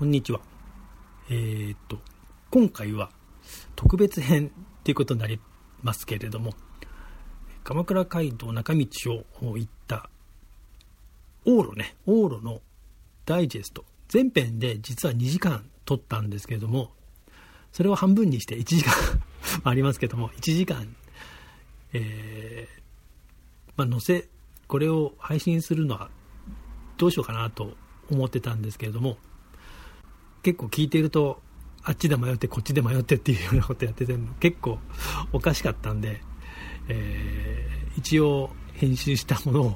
こんにちは。えー、っと、今回は特別編っていうことになりますけれども、鎌倉街道中道を行った往路ね、往路のダイジェスト、全編で実は2時間撮ったんですけれども、それを半分にして1時間 ありますけども、1時間、えー、まあ、載せ、これを配信するのはどうしようかなと思ってたんですけれども、結構聞いてると、あっちで迷ってこっちで迷ってっていうようなことやってて結構おかしかったんで、えー、一応編集したものを、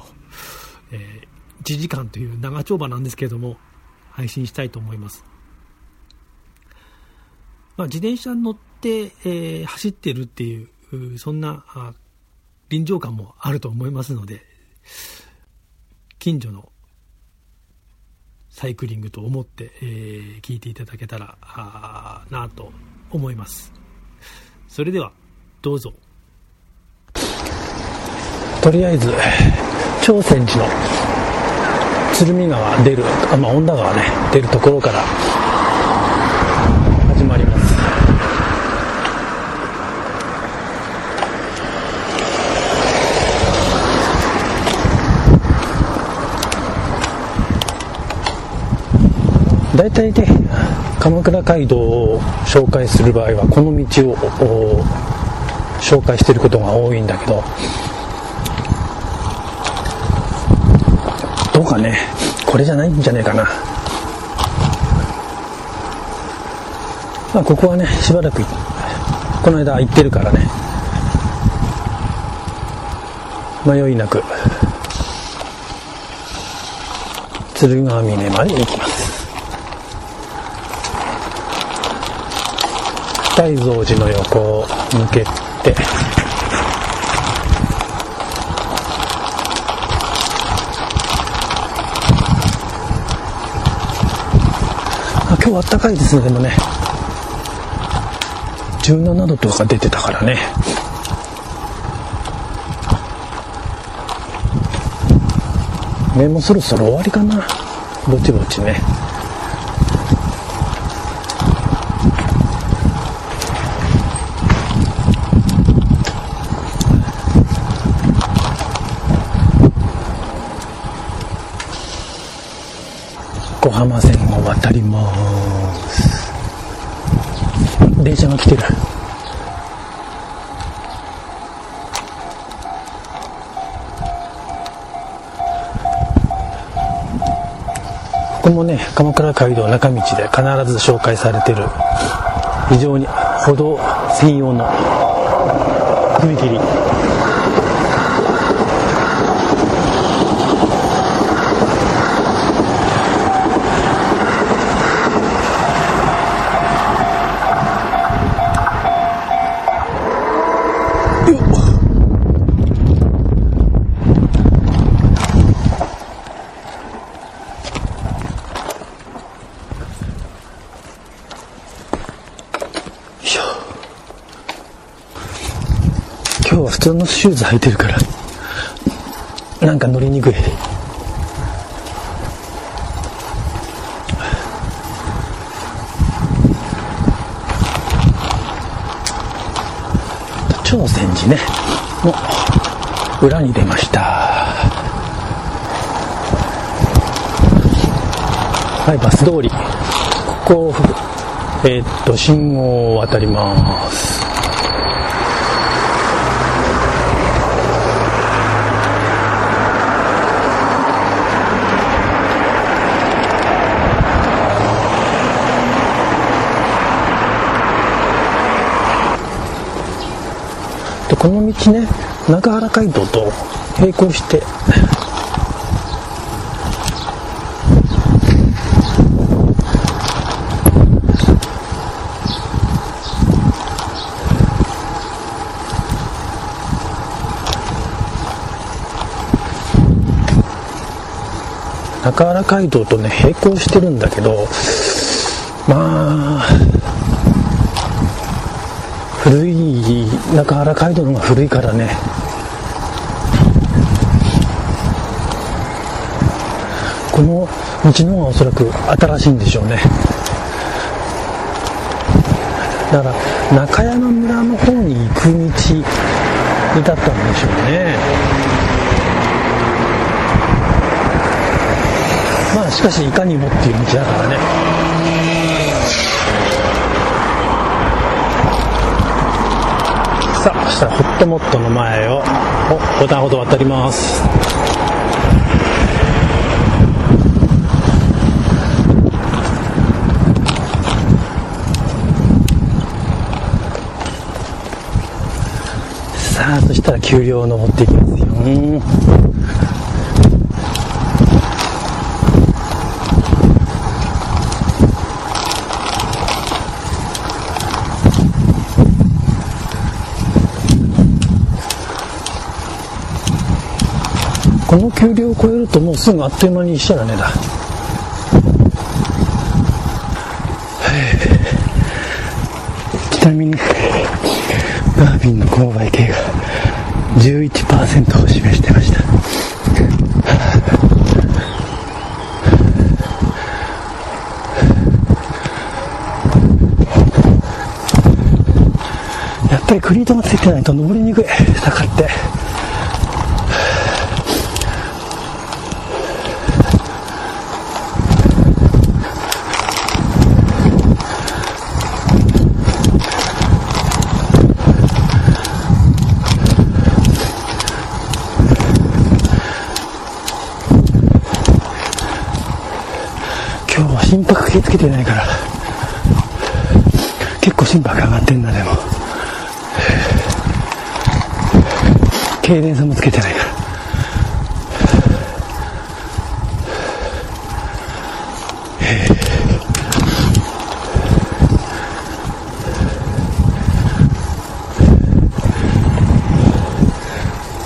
えー、1時間という長丁場なんですけれども配信したいと思います、まあ、自転車に乗って、えー、走ってるっていうそんな臨場感もあると思いますので近所のサイクリングと思って、えー、聞いていただけたらなと思います。それではどうぞ。とりあえず朝鮮寺の鶴見川出るあ、まあ、女川ね出るところから始まります大体ね鎌倉街道を紹介する場合はこの道を紹介してることが多いんだけどどうかね。これじゃないんじゃないかな。まあここはねしばらくこの間行ってるからね。迷いなく。鶴ヶ峰まで行きます。大蔵寺の横を抜けて。今日あったかいですねでもね。17度とか出てたからね。ねもうそろそろ終わりかな。ぼちぼちね小浜線を渡ります電車が来てる。ここもね鎌倉街道中道で必ず紹介されてる。非常に歩道専用の踏切。通のシューズ履いてるからなんか乗りにくい。朝鮮寺ね。の裏に出ました。はいバス通り。ここえー、っと信号を渡ります。この道ね中原街道と並行して。中原街道とね並行してるんだけどまあ古い中原街道が古いからね。この道の方がおそらく新しいんでしょうね。だから中山村の方に行く道だったんでしょうね。まあしかしいかにもっていう道だからね。さあそしたらホットモットの前を横断歩道渡ります。さあそしたら丘陵を登っていきますよ。この丘陵を越えるともうすぐあっという間に石原ねだ。ちなみにガービンの勾配系が11%を示してました。やっぱりクリートがついてないと登りにくい。坂って。今日は心拍計つけてないから。結構心拍上がってんなでも。痙攣さもつけてないから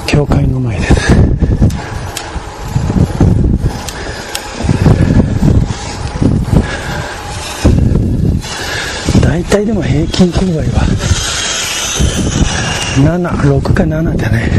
教会の前です大体でも平均勾配は76か7だね。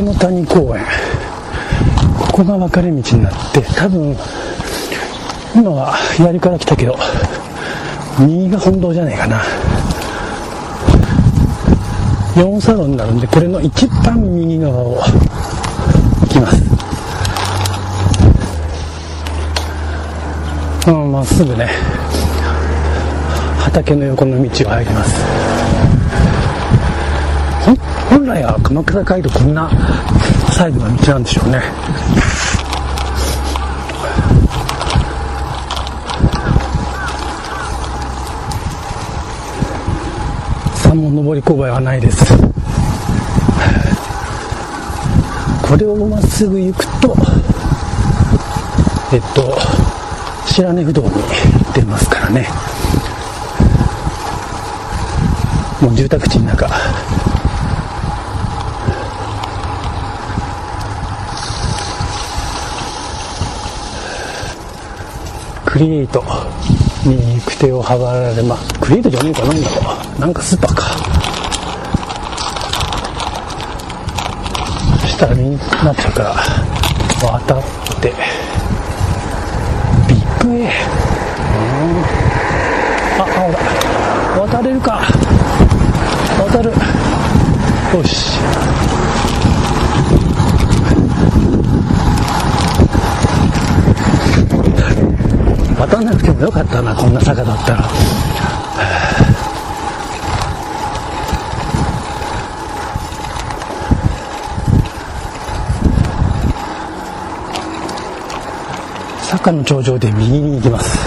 の谷公園。ここが分かれ道になって多分今は左から来たけど右が本堂じゃないかな。4サロンになるんでこれの一番右側を行きます。うんまっすぐね畑の横の道を入ります。本来は鎌倉街道こんなサイズの道なんでしょうね。三門上り勾配はないです。これをまっすぐ行くとえっと白根不動に出ますからね。もう住宅地の中。クリエイトに行く手を阻られまクリエイトじゃねえかなんだろうなんかスーパーか。そしたら右になっちゃうから渡って。ビッグ A うん。あ青だ。渡れるか渡るよし渡んなくてもよかったなこんな坂だったら。坂の頂上で右に行きます。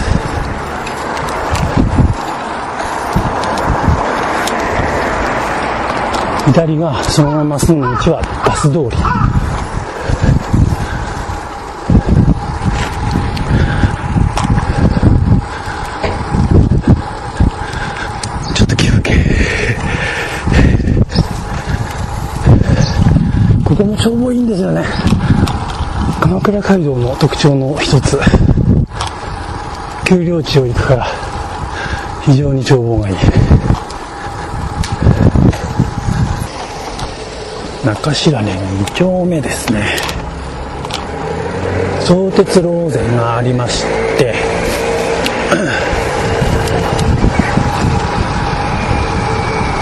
左がそのまま進む道はバス通り。眺望いいんですよね。鎌倉街道の特徴の一つ。丘陵地を行くから非常に眺望がいい。中白根2丁目ですね。相鉄ローゼがありまして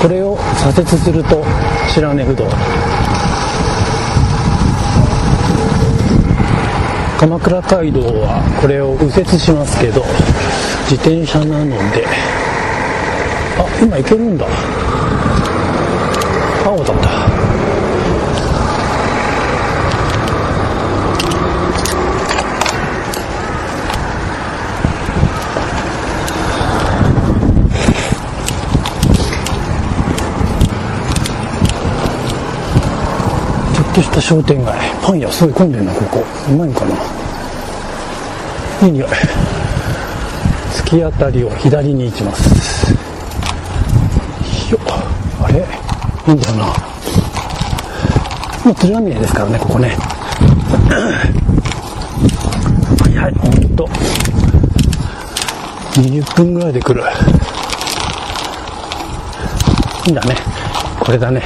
これを左折すると白根不動。鎌倉街道はこれを右折しますけど自転車なのであ今行けるんだ青だったとした商店街。パン屋すごい混んでるなここ。うまいんかな。いい匂い。突き当たりを左に行きます。よあれ？いいんだよな。もう鶴ヶ峰ですからねここね。はいはいほんと。20分ぐらいで来る。いいんだね。これだね。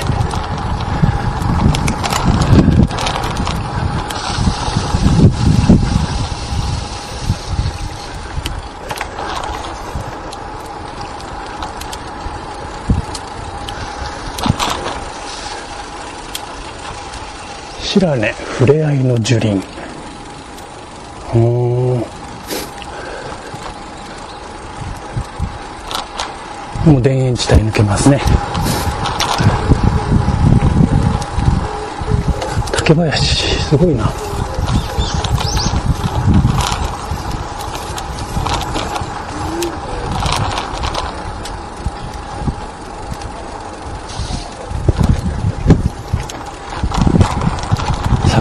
白根ふれあいの樹林。うんもう田園地帯抜けますね。竹林すごいな。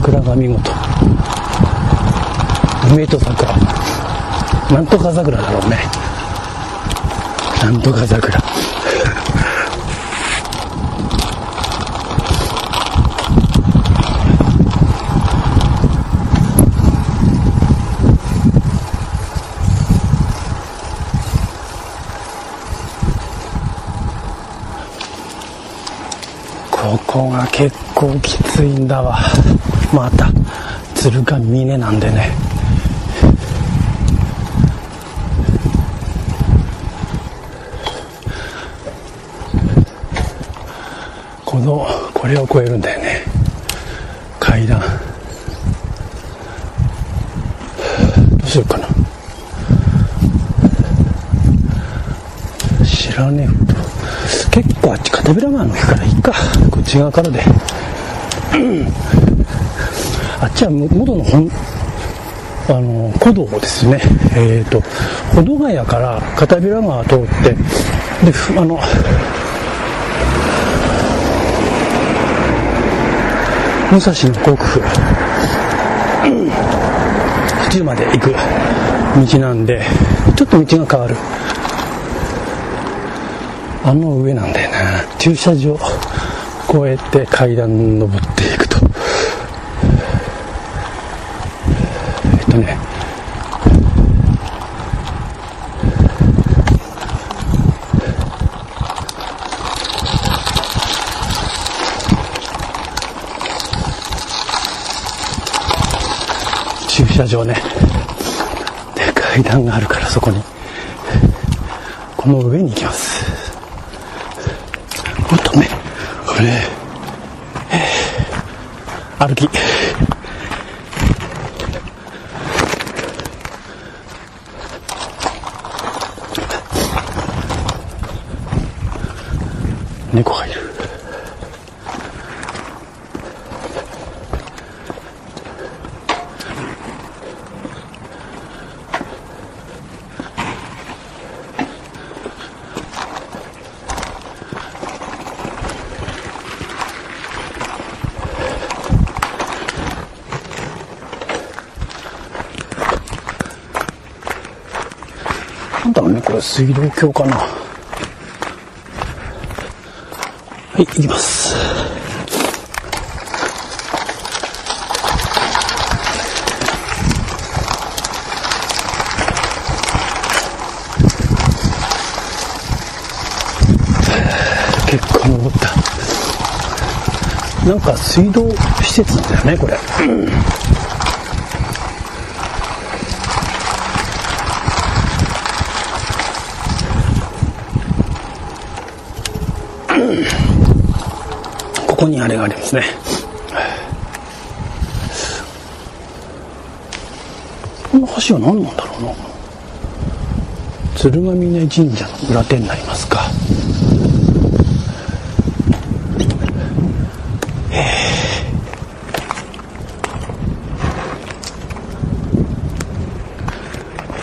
桜が見事梅と桜。なんとか桜だろうね。なんとか桜。ここが結構きついんだわ。また鶴ヶ峰なんでね。このこれを越えるんだよね。階段。どうしようかな。白根ふと結構あっち片平川の。行くからいいか。こっち側からで。あっちは元の本あの古道ですね。えっ、ー、と保土ヶ谷から片平川通ってであの武蔵の国府府中まで行く道なんでちょっと道が変わる。あの上なんだよな。駐車場越えて階段登っていくとえっとね。駐車場ね。で階段があるからそこに。この上に行きます。もっとねこれ、えー。歩き。水道橋かな。はい、行きます。なんか水道施設なんだよね、これ。うん ここにあれがありますね。この橋は何なんだろうな。鶴ヶ峰神社の裏手になりますか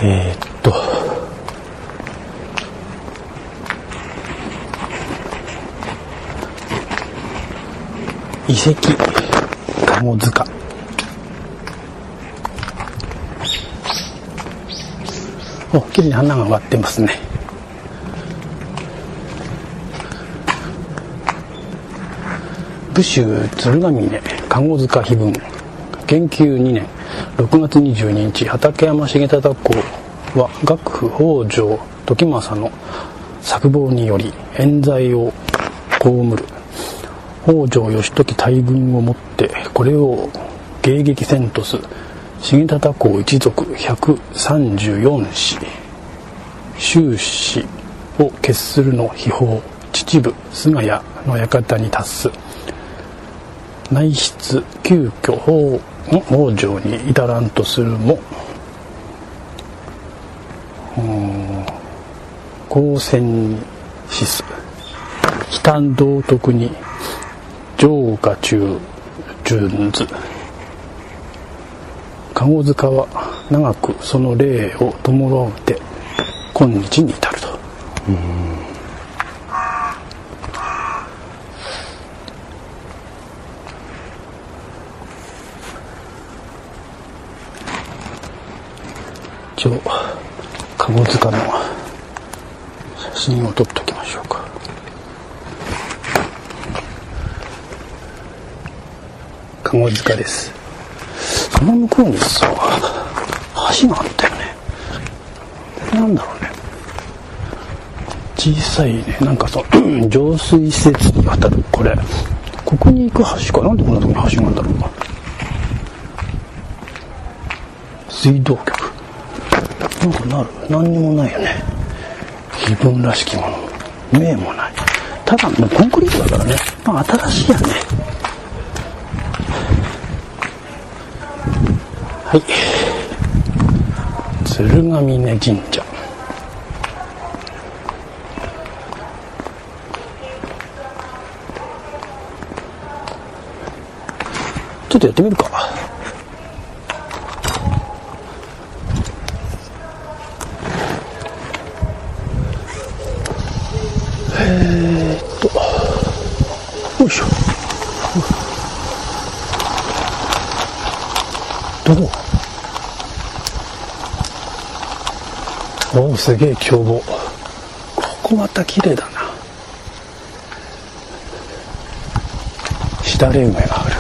えー、っと遺跡鴨塚。お綺麗に花が割ってますね。武州鶴ヶ峰鴨塚碑文研究2年6月22日畠山重忠公は幕府北条時政の策謀により冤罪を被る。北条義時大軍をもってこれを迎撃せんとす。重忠公一族134子終始を決するの秘宝秩父菅谷の館に達す。内室急遽北条に至らんとするも公選に死す。悲嘆道徳に上下中順図。籠塚は長くその霊を弔うて今日に至ると。一応籠塚の写真を撮っときましょうか。籠塚です。その向こうにさ橋があったよね。なんだろうね。小さいね。なんかさ 浄水施設に当たるこ。れ。ここに行く橋か。なんでこんなとこに橋があるんだろうか。水道局。なんかなる。何にもないよね。碑文らしきもの。名もない。ただのコンクリートだからね。まあ新しいやね。はい。鶴ヶ峰神社。ちょっとやってみるかえーっとよいしょどこおおすげえ凶暴。ここまた綺麗だな。がある。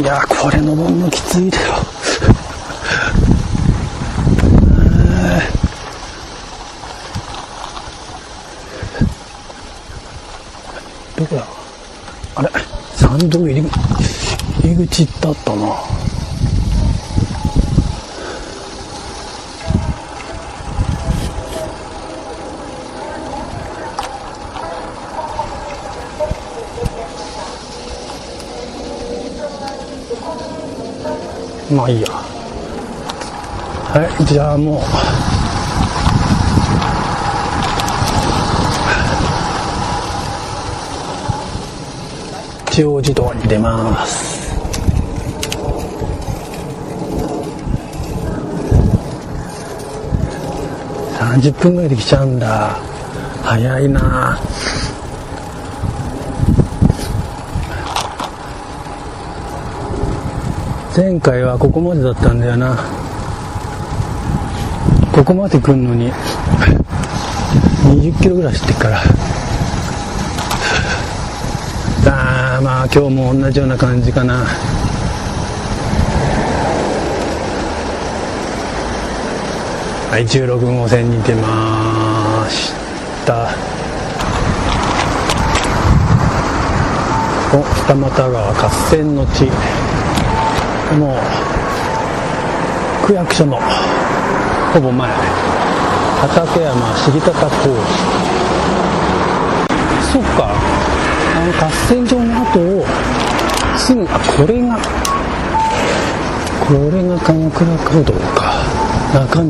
いやこれ登るのきついだよどこだあれ参道入り入り口ってあったな。まあいいや。はいじゃあもう。中央自動に出ます。30分ぐらいで来ちゃうんだ。早いな。前回はここまでだったんだよな。ここまで来るのに。20キロぐらい走ってっからあやあ今日も同じような感じかな。はい16号線に出ました。お二俣川合戦の地。もう区役所のほぼ前。畠山重高工そっか。の合戦場の後をすぐあこれがこれが鎌倉街道か。中道。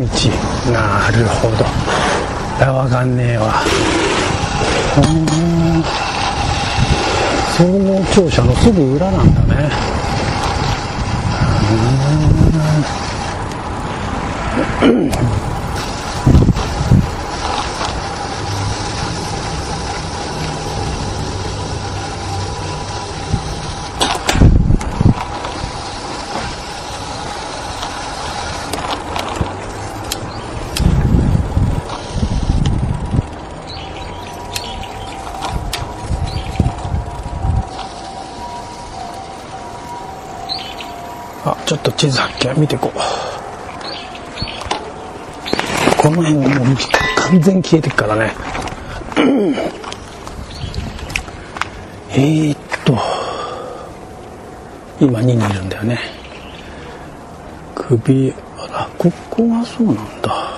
なるほど。あわかんねえわ。うん総合庁舎のすぐ裏なんだね。うん地図発見見てこう。この辺もう完全消えてるからね。えー、っと。今2にいるんだよね。首あここがそうなんだ。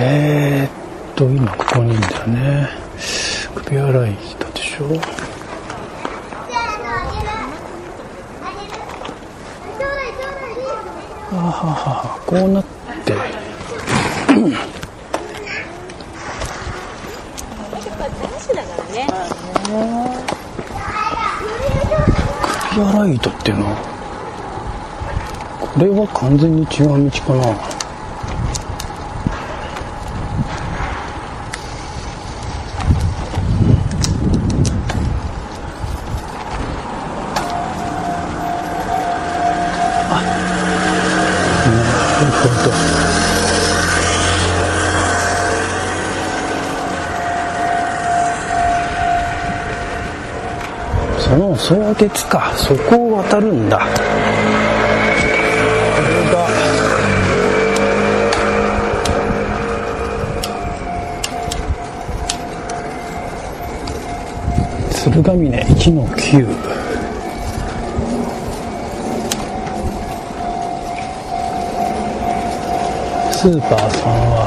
えー、っと今ここにいるんだよね。首洗い人でしょ？あははこうなって。首洗い糸っていうの。はこれは完全に違う道かなな鉄か。そこを渡るんだ。これが。鶴ヶ峰1の9スーパーさんは。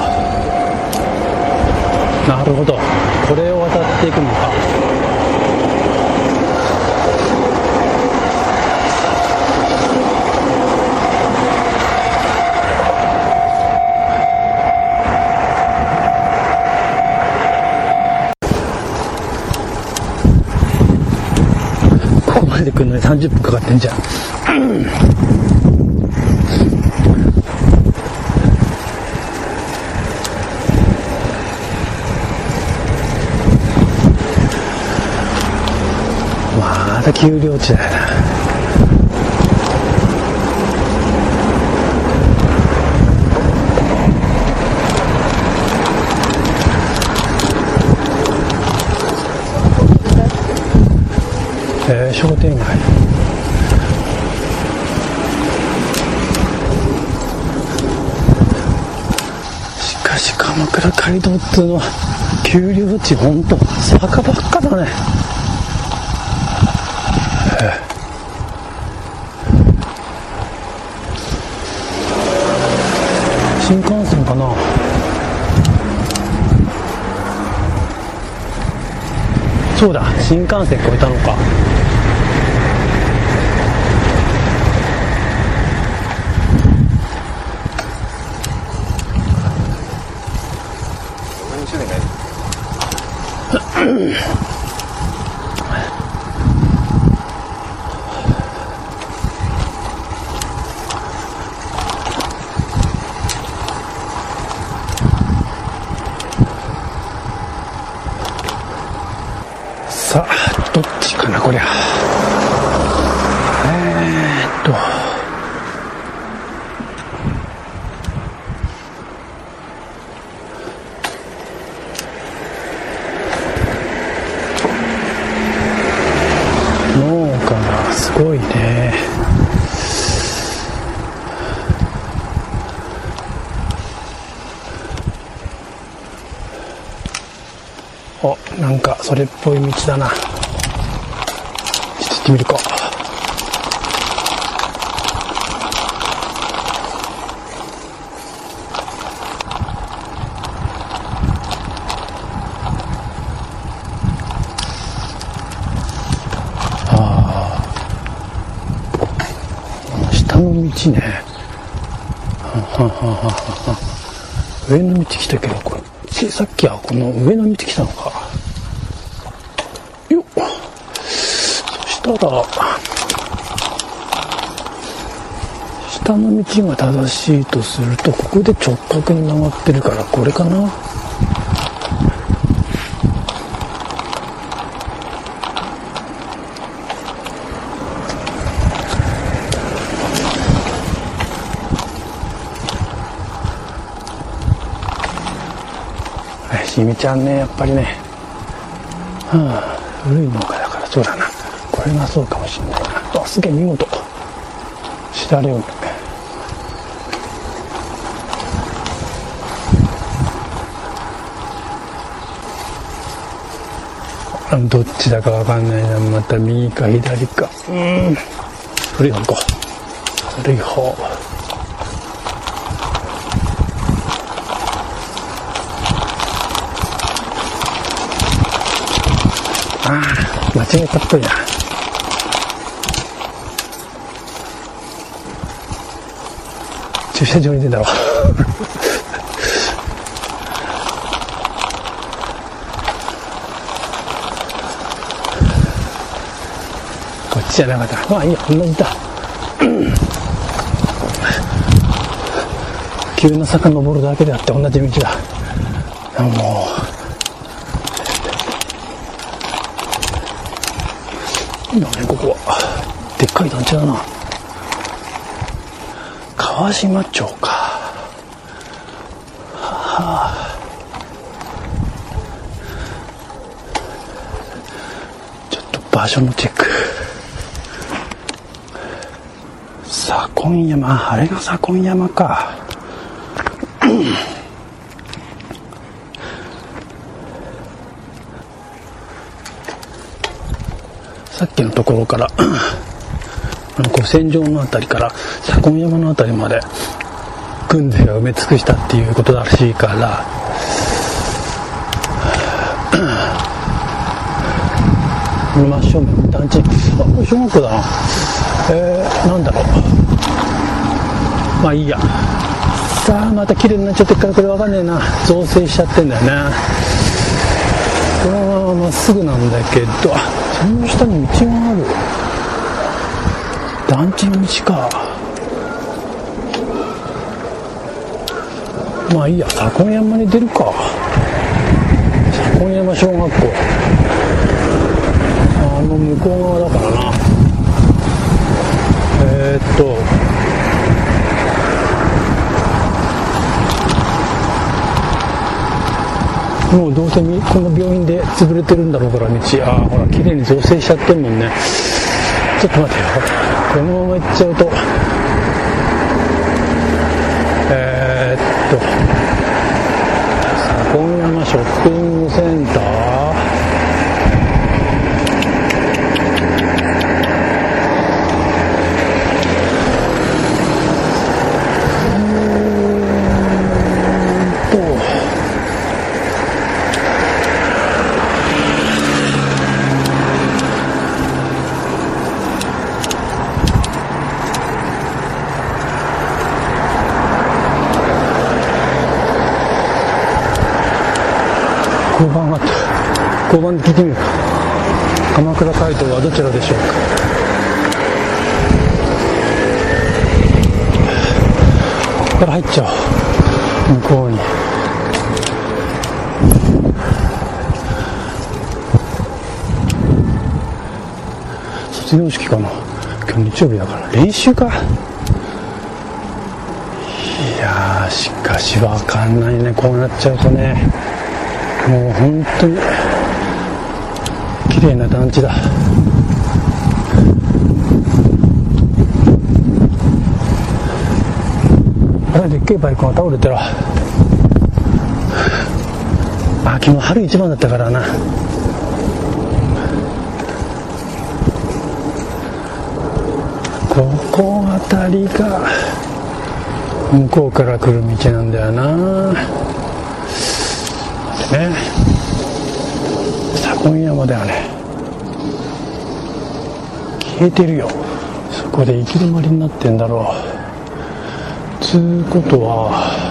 なるほど。これを渡っていくのかここまで来るのに30分かかってんじゃ。んまた丘陵地だよな。えー、商店街。し鎌倉街道っつうのは丘陵地ほんと坂ばっかだね。新幹線かな。そうだ新幹線越えたのかさあどっちかなこりゃえー、っとおなんかそれっぽい道だな。ちょっと行ってみるか。の道ね。はははは。上の道来たけどこれさっきはこの上の道来たのかよっそした。ら下の道が正しいとするとここで直角に曲がってるからこれかな。しみちゃんねやっぱりね。はあ古い農家だからそうだな。これがそうかもしんない。あすげえ見事しだれ梅どっちだかわかんないな。また右か左か。うん。古い方か古い方ああ間違えたっぽいな。駐車場に出たろこっちじゃなかった。まあいいや同じだ急な坂登るだけであって同じ道だ。もう。いいなねここは。でっかい団地だな。島町か。はあ。ちょっと場所のチェック。左近山。あれが左近山か。さっきのところから。の古戦場のあたりから左近山のあたりまで軍勢が埋め尽くしたっていうことらしいから 真正面団地あ小学校だな。えー、なんだろう。まあいいや。さあまた綺麗になっちゃってるからこれわかんねえな。造成しちゃってんだよね。このままっすぐなんだけどあその下に道がある。団地の道かまあいいや左近山に出るか。左近山小学校。あの向こう側だからな。えー、っと。もうどうせこの病院で潰れてるんだろうから道。ああほら綺麗に造成しちゃってるもんね。ちょっと待ってよ。このまま行っちゃうとえー、っと左近山ショッピングセンター交番があった交番で聞いてみよう鎌倉街道はどちらでしょうかここから入っちゃおう向こうに卒業式かな。今日日曜日だから。練習か。いやしかしわかんないね。こうなっちゃうとね。もう本当に。綺麗な団地だ。あれでっけえバイクが倒れてるあ昨日春一番だったからな。ここあたりが向こうから来る道なんだよな。ね。左近山だよね。消えてるよ。そこで行き止まりになってんだろう。つうことは